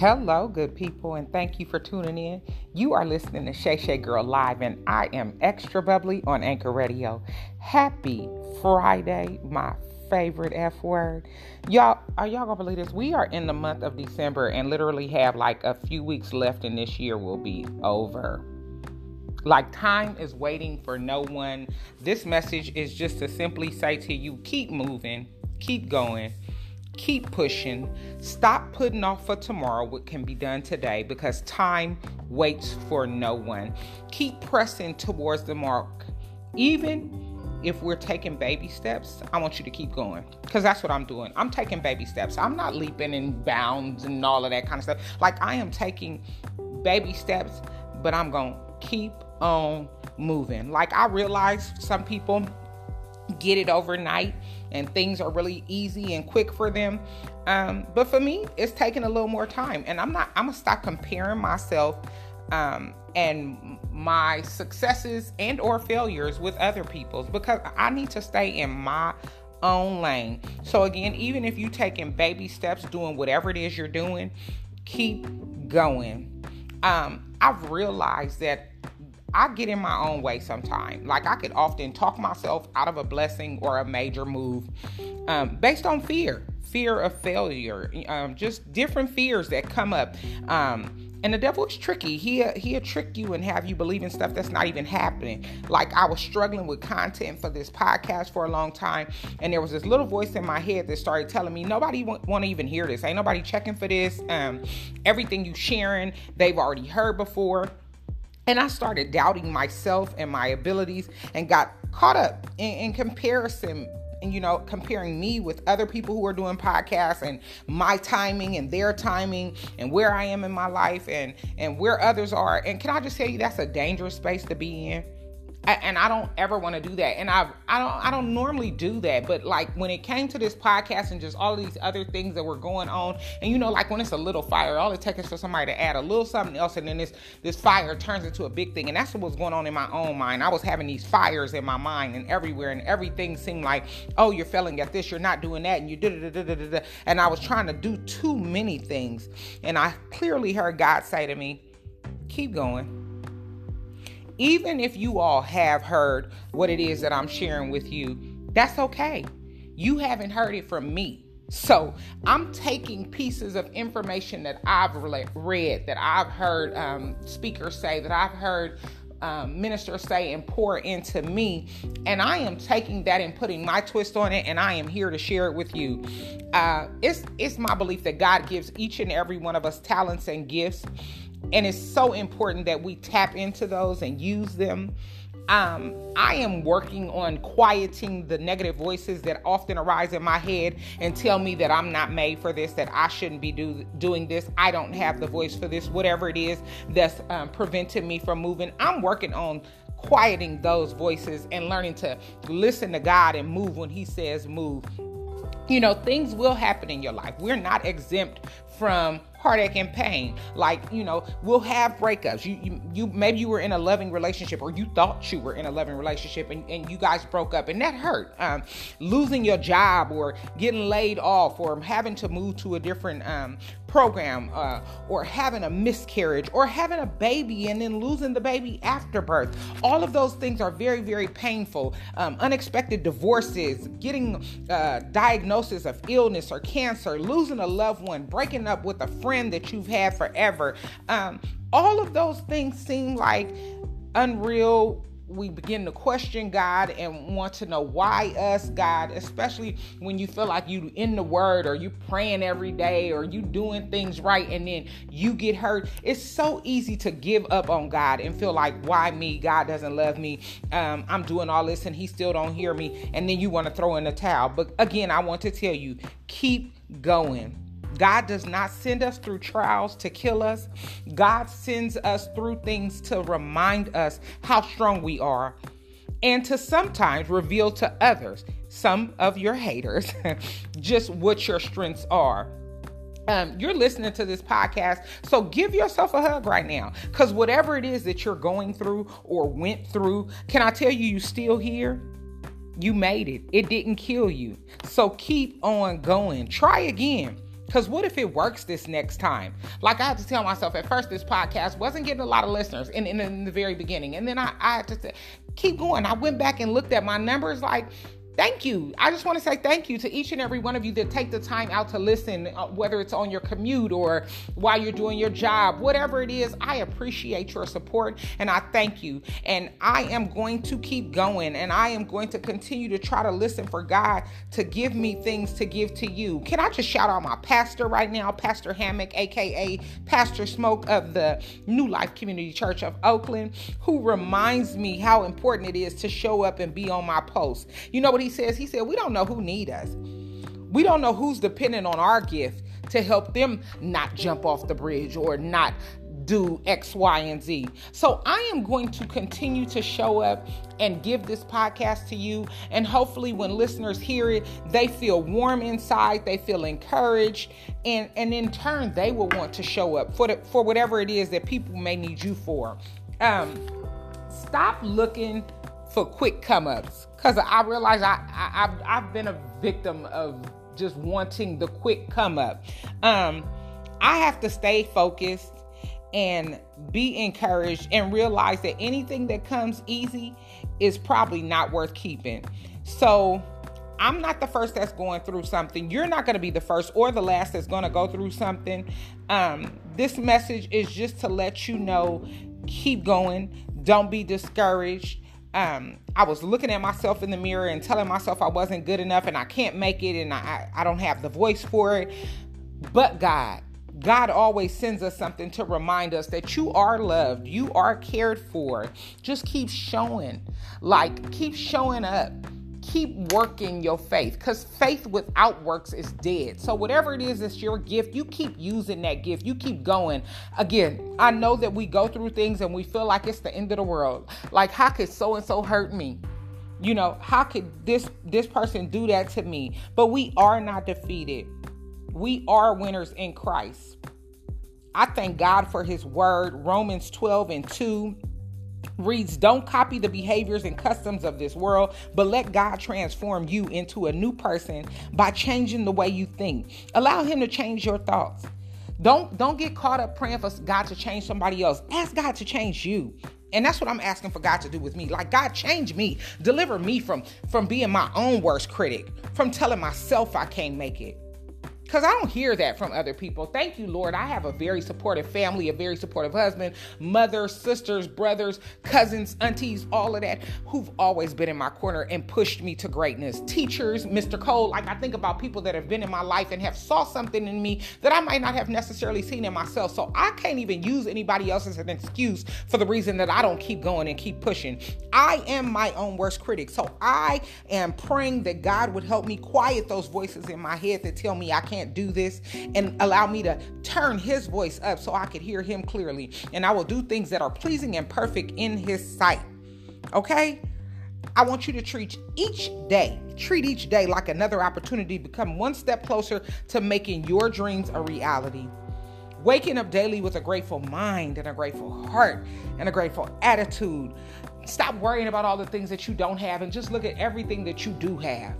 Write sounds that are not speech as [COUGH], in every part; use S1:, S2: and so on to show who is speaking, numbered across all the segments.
S1: Hello, good people, and thank you for tuning in. You are listening to Shay Shay Girl Live, and I am extra bubbly on Anchor Radio. Happy Friday, my favorite F word. Y'all, are y'all gonna believe this? We are in the month of December and literally have like a few weeks left, and this year will be over. Like time is waiting for no one. This message is just to simply say to you keep moving, keep going Keep pushing. Stop putting off for tomorrow what can be done today because time waits for no one. Keep pressing towards the mark. Even if we're taking baby steps, I want you to keep going because that's what I'm doing. I'm taking baby steps. I'm not leaping and bounds and all of that kind of stuff. Like I am taking baby steps, but I'm going to keep on moving. Like I realize some people get it overnight and things are really easy and quick for them. Um, but for me, it's taking a little more time. And I'm not, I'm gonna stop comparing myself um, and my successes and or failures with other people's because I need to stay in my own lane. So again, even if you're taking baby steps, doing whatever it is you're doing, keep going. Um, I've realized that I get in my own way sometimes. Like I could often talk myself out of a blessing or a major move um, based on fear, fear of failure, um, just different fears that come up. Um, and the devil is tricky. He he'll trick you and have you believe in stuff that's not even happening. Like I was struggling with content for this podcast for a long time, and there was this little voice in my head that started telling me nobody want to even hear this. Ain't nobody checking for this. Um, everything you sharing, they've already heard before. And I started doubting myself and my abilities and got caught up in, in comparison and you know comparing me with other people who are doing podcasts and my timing and their timing and where I am in my life and and where others are. And can I just tell you that's a dangerous space to be in and I don't ever want to do that. And I I don't I don't normally do that, but like when it came to this podcast and just all these other things that were going on, and you know, like when it's a little fire, all it takes is for somebody to add a little something else, and then this this fire turns into a big thing. And that's what was going on in my own mind. I was having these fires in my mind and everywhere, and everything seemed like, oh, you're failing at this, you're not doing that, and you did and I was trying to do too many things, and I clearly heard God say to me, keep going even if you all have heard what it is that I'm sharing with you, that's okay. You haven't heard it from me. So I'm taking pieces of information that I've read, that I've heard um, speakers say, that I've heard um, ministers say and pour into me. And I am taking that and putting my twist on it, and I am here to share it with you. Uh, it's it's my belief that God gives each and every one of us talents and gifts, and it's so important that we tap into those and use them. Um, I am working on quieting the negative voices that often arise in my head and tell me that I'm not made for this, that I shouldn't be do, doing this, I don't have the voice for this, whatever it is that's um, preventing me from moving. I'm working on quieting those voices and learning to listen to God and move when He says move. You know, things will happen in your life. We're not exempt from heartache and pain. Like, you know, we'll have breakups. You, you, you maybe you were in a loving relationship or you thought you were in a loving relationship and, and you guys broke up and that hurt. Um, losing your job or getting laid off or having to move to a different um, program uh, or having a miscarriage or having a baby and then losing the baby after birth. All of those things are very, very painful. Um, unexpected divorces, getting uh, diagnosis of illness or cancer, losing a loved one, breaking up with a friend friend that you've had forever. Um, all of those things seem like unreal we begin to question God and want to know why us, God, especially when you feel like you in the word or you praying every day or you doing things right and then you get hurt. It's so easy to give up on God and feel like why me? God doesn't love me. Um, I'm doing all this and he still don't hear me. And then you want to throw in the towel. But again, I want to tell you, keep going God does not send us through trials to kill us. God sends us through things to remind us how strong we are and to sometimes reveal to others, some of your haters, [LAUGHS] just what your strengths are. Um, you're listening to this podcast, so give yourself a hug right now. Because whatever it is that you're going through or went through, can I tell you, you still here? You made it. It didn't kill you. So keep on going. Try again Because what if it works this next time? Like I had to tell myself at first, this podcast wasn't getting a lot of listeners in, in, in the very beginning. And then I, I had to say, keep going. I went back and looked at my numbers like, thank you. I just want to say thank you to each and every one of you that take the time out to listen, uh, whether it's on your commute or while you're doing your job, whatever it is. I appreciate your support and I thank you. And I am going to keep going and I am going to continue to try to listen for God to give me things to give to you. Can I just shout out my pastor right now, Pastor Hammock, aka Pastor Smoke of the New Life Community Church of Oakland, who reminds me how important it is to show up and be on my post. You know what he says? He said, We don't know who need us. We don't know who's dependent on our gift to help them not jump off the bridge or not do X, Y, and Z. So I am going to continue to show up and give this podcast to you. And hopefully, when listeners hear it, they feel warm inside, they feel encouraged, and, and in turn, they will want to show up for, the, for whatever it is that people may need you for. Um, stop looking for quick come ups because I realize I, I I've, I've been a victim of just wanting the quick come up. Um, I have to stay focused and be encouraged and realize that anything that comes easy is probably not worth keeping. So I'm not the first that's going through something. You're not going to be the first or the last that's going to go through something. Um, this message is just to let you know keep going, don't be discouraged um, I was looking at myself in the mirror and telling myself I wasn't good enough and I can't make it and I, I don't have the voice for it. But God, God always sends us something to remind us that you are loved, you are cared for. Just keep showing, like, keep showing up keep working your faith because faith without works is dead. So, whatever it is that's your gift, you keep using that gift. You keep going. Again, I know that we go through things and we feel like it's the end of the world. Like, how could so and so hurt me? You know, how could this this person do that to me? But we are not defeated. We are winners in Christ. I thank God for his word. Romans 12 and 2 reads don't copy the behaviors and customs of this world but let god transform you into a new person by changing the way you think. Allow him to change your thoughts. Don't don't get caught up praying for god to change somebody else. Ask god to change you. And that's what i'm asking for god to do with me. Like god change me. Deliver me from from being my own worst critic from telling myself i can't make it because I don't hear that from other people. Thank you, Lord. I have a very supportive family, a very supportive husband, mother, sisters, brothers, cousins, aunties, all of that, who've always been in my corner and pushed me to greatness. Teachers, Mr. Cole, like I think about people that have been in my life and have saw something in me that I might not have necessarily seen in myself. So I can't even use anybody else as an excuse for the reason that I don't keep going and keep pushing. I am my own worst critic. So I am praying that God would help me quiet those voices in my head that tell me I can't can't do this and allow me to turn his voice up so I could hear him clearly. And I will do things that are pleasing and perfect in his sight. Okay? I want you to treat each day, treat each day like another opportunity to become one step closer to making your dreams a reality. Waking up daily with a grateful mind and a grateful heart and a grateful attitude. Stop worrying about all the things that you don't have and just look at everything that you do have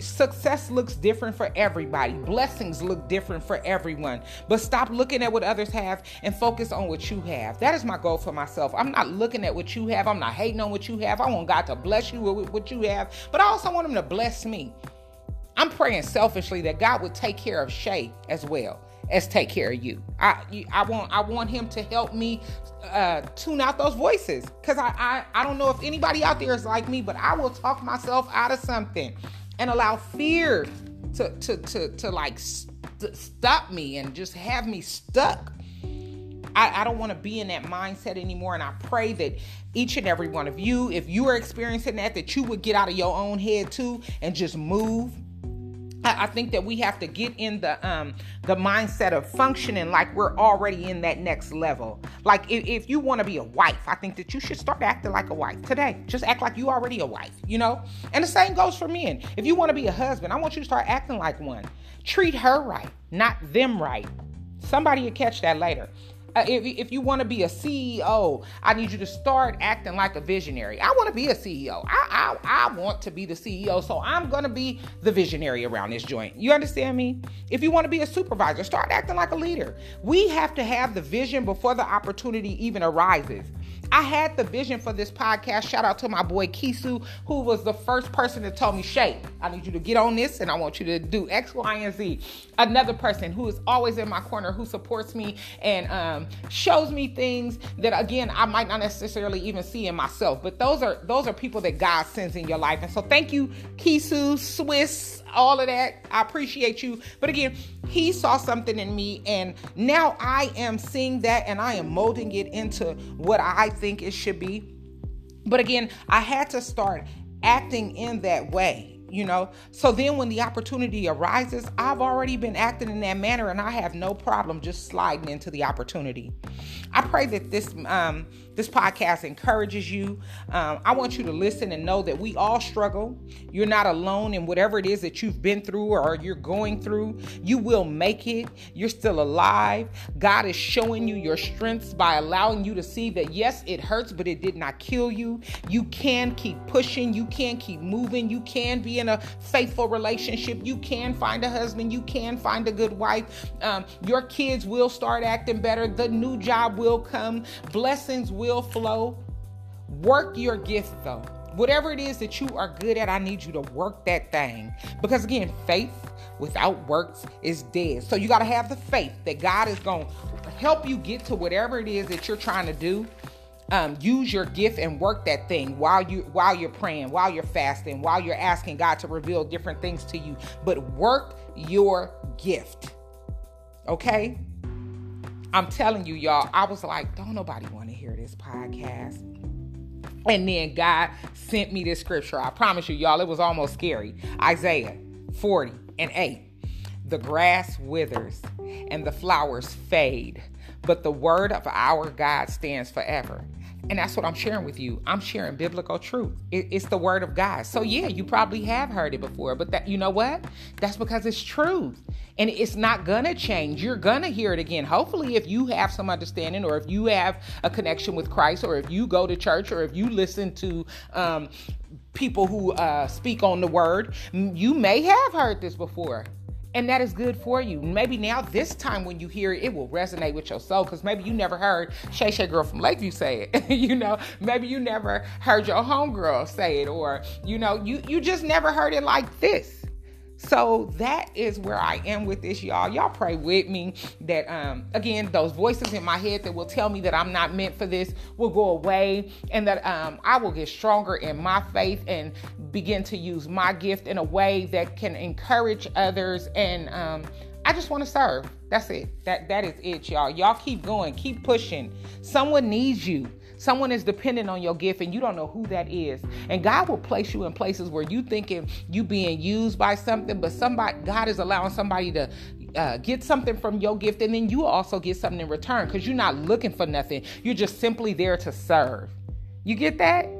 S1: success looks different for everybody. Blessings look different for everyone. But stop looking at what others have and focus on what you have. That is my goal for myself. I'm not looking at what you have. I'm not hating on what you have. I want God to bless you with what you have, but I also want Him to bless me. I'm praying selfishly that God would take care of Shay as well as take care of you. I I want I want him to help me uh, tune out those voices because I, I I don't know if anybody out there is like me, but I will talk myself out of something and allow fear to to to, to like st- stop me and just have me stuck. I, I don't want to be in that mindset anymore. And I pray that each and every one of you, if you are experiencing that, that you would get out of your own head too and just move I, think that we have to get in the um the mindset of functioning like we're already in that next level. Like if, if you want to be a wife, I think that you should start acting like a wife today. Just act like you already a wife, you know? And the same goes for men. If you want to be a husband, I want you to start acting like one. Treat her right, not them right. Somebody will catch that later. Uh, if, if you want to be a CEO, I need you to start acting like a visionary. I want to be a CEO. I, I, I want to be the CEO, so I'm going to be the visionary around this joint. You understand me? If you want to be a supervisor, start acting like a leader. We have to have the vision before the opportunity even arises. I had the vision for this podcast. Shout out to my boy Kisu, who was the first person that told me, Shay, I need you to get on this and I want you to do X, Y, and Z. Another person who is always in my corner, who supports me and um, shows me things that again I might not necessarily even see in myself. But those are those are people that God sends in your life. And so thank you, Kisu, Swiss, all of that. I appreciate you. But again, he saw something in me, and now I am seeing that and I am molding it into what I think it should be. But again, I had to start acting in that way you know so then when the opportunity arises i've already been acting in that manner and i have no problem just sliding into the opportunity i pray that this um this podcast encourages you. Um, I want you to listen and know that we all struggle. You're not alone in whatever it is that you've been through or you're going through. You will make it. You're still alive. God is showing you your strengths by allowing you to see that, yes, it hurts, but it did not kill you. You can keep pushing. You can keep moving. You can be in a faithful relationship. You can find a husband. You can find a good wife. Um, your kids will start acting better. The new job will come. Blessings will flow. Work your gift though. Whatever it is that you are good at, I need you to work that thing. Because again, faith without works is dead. So you got to have the faith that God is going to help you get to whatever it is that you're trying to do. Um, use your gift and work that thing while you while you're praying, while you're fasting, while you're asking God to reveal different things to you. But work your gift. Okay? I'm telling you, y'all, I was like, don't nobody want to hear this podcast. And then God sent me this scripture. I promise you, y'all, it was almost scary. Isaiah 40 and 8. The grass withers and the flowers fade, but the word of our God stands forever. And that's what I'm sharing with you. I'm sharing biblical truth. It, it's the word of God. So yeah, you probably have heard it before, but that you know what? That's because it's truth. And it's not gonna change. You're gonna hear it again. Hopefully, if you have some understanding, or if you have a connection with Christ, or if you go to church, or if you listen to um, people who uh, speak on the word, you may have heard this before and that is good for you. Maybe now, this time when you hear it, it will resonate with your soul because maybe you never heard Shay Shay Girl from Lakeview say it. [LAUGHS] you know, maybe you never heard your homegirl say it, or you know, you you just never heard it like this. So that is where I am with this, y'all. Y'all pray with me that, um, again, those voices in my head that will tell me that I'm not meant for this will go away and that um, I will get stronger in my faith and begin to use my gift in a way that can encourage others. And um, I just want to serve. That's it. That that is it, y'all. Y'all keep going, keep pushing. Someone needs you. Someone is dependent on your gift and you don't know who that is. And God will place you in places where you thinking you being used by something, but somebody God is allowing somebody to uh, get something from your gift and then you also get something in return because you're not looking for nothing. You're just simply there to serve. You get that?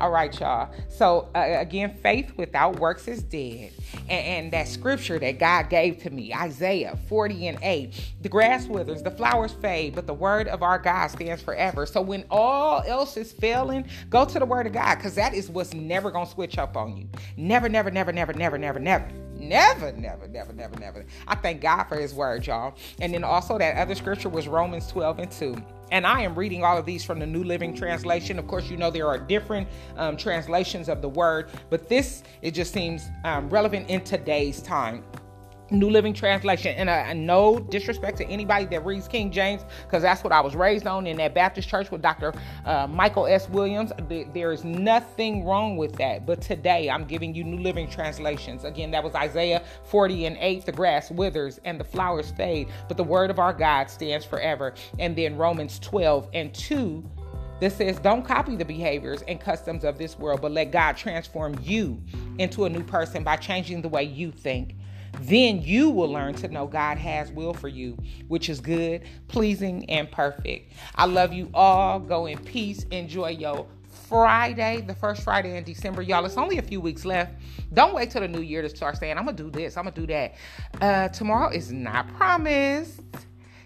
S1: All right, y'all. So, uh, again, faith without works is dead. And, and, that scripture that God gave to me, Isaiah 40 and 8, the grass withers, the flowers fade, but the word of our God stands forever. So, when all else is failing, go to the word of God because that is what's never going to switch up on you. Never, never, never, never, never, never, never. Never, never, never, never, never. I thank God for his word, y'all. And then also that other scripture was Romans 12 and 2. And I am reading all of these from the New Living Translation. Of course, you know there are different um, translations of the word, but this, it just seems um, relevant in today's time. New Living Translation. And uh, no disrespect to anybody that reads King James, because that's what I was raised on in that Baptist church with Dr. Uh, Michael S. Williams. There is nothing wrong with that. But today I'm giving you New Living Translations. Again, that was Isaiah 40 and 8. The grass withers and the flowers fade, but the word of our God stands forever. And then Romans 12 and 2 that says, Don't copy the behaviors and customs of this world, but let God transform you into a new person by changing the way you think. Then you will learn to know God has will for you, which is good, pleasing, and perfect. I love you all. Go in peace. Enjoy your Friday, the first Friday in December. Y'all, it's only a few weeks left. Don't wait till the new year to start saying, I'm going to do this, I'm going to do that. Uh, tomorrow is not promised.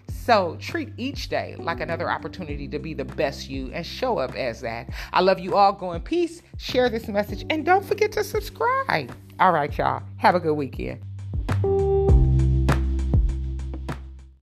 S1: So treat each day like another opportunity to be the best you and show up as that. I love you all. Go in peace. Share this message and don't forget to subscribe. All right, y'all. Have a good weekend.